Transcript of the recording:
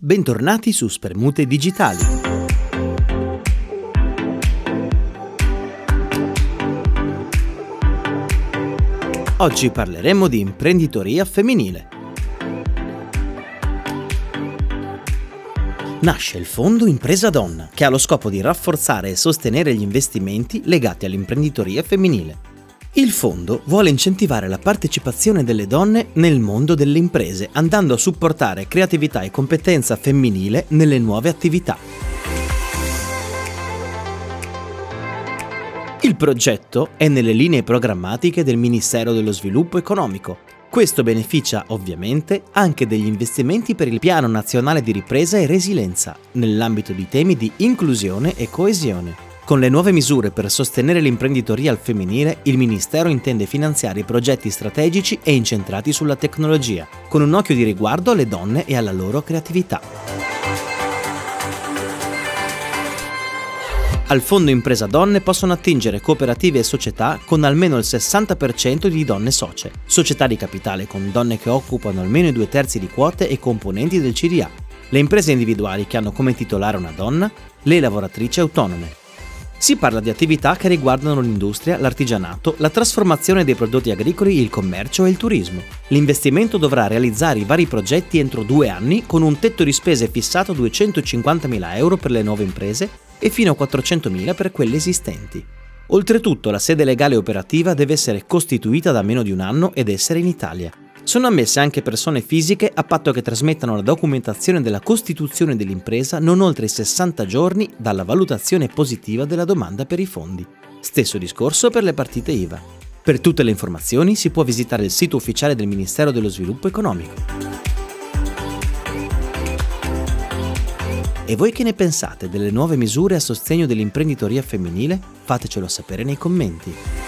Bentornati su Spermute Digitali. Oggi parleremo di imprenditoria femminile. Nasce il Fondo Impresa Donna, che ha lo scopo di rafforzare e sostenere gli investimenti legati all'imprenditoria femminile. Il fondo vuole incentivare la partecipazione delle donne nel mondo delle imprese, andando a supportare creatività e competenza femminile nelle nuove attività. Il progetto è nelle linee programmatiche del Ministero dello Sviluppo Economico. Questo beneficia ovviamente anche degli investimenti per il Piano Nazionale di Ripresa e Resilienza, nell'ambito di temi di inclusione e coesione. Con le nuove misure per sostenere l'imprenditoria al femminile, il Ministero intende finanziare i progetti strategici e incentrati sulla tecnologia, con un occhio di riguardo alle donne e alla loro creatività. Al Fondo Impresa Donne possono attingere cooperative e società con almeno il 60% di donne socie, società di capitale con donne che occupano almeno i due terzi di quote e componenti del CDA, le imprese individuali che hanno come titolare una donna, le lavoratrici autonome, si parla di attività che riguardano l'industria, l'artigianato, la trasformazione dei prodotti agricoli, il commercio e il turismo. L'investimento dovrà realizzare i vari progetti entro due anni con un tetto di spese fissato a 250.000 euro per le nuove imprese e fino a 400.000 per quelle esistenti. Oltretutto la sede legale operativa deve essere costituita da meno di un anno ed essere in Italia. Sono ammesse anche persone fisiche a patto che trasmettano la documentazione della costituzione dell'impresa non oltre i 60 giorni dalla valutazione positiva della domanda per i fondi. Stesso discorso per le partite IVA. Per tutte le informazioni si può visitare il sito ufficiale del Ministero dello Sviluppo Economico. E voi che ne pensate delle nuove misure a sostegno dell'imprenditoria femminile? Fatecelo sapere nei commenti.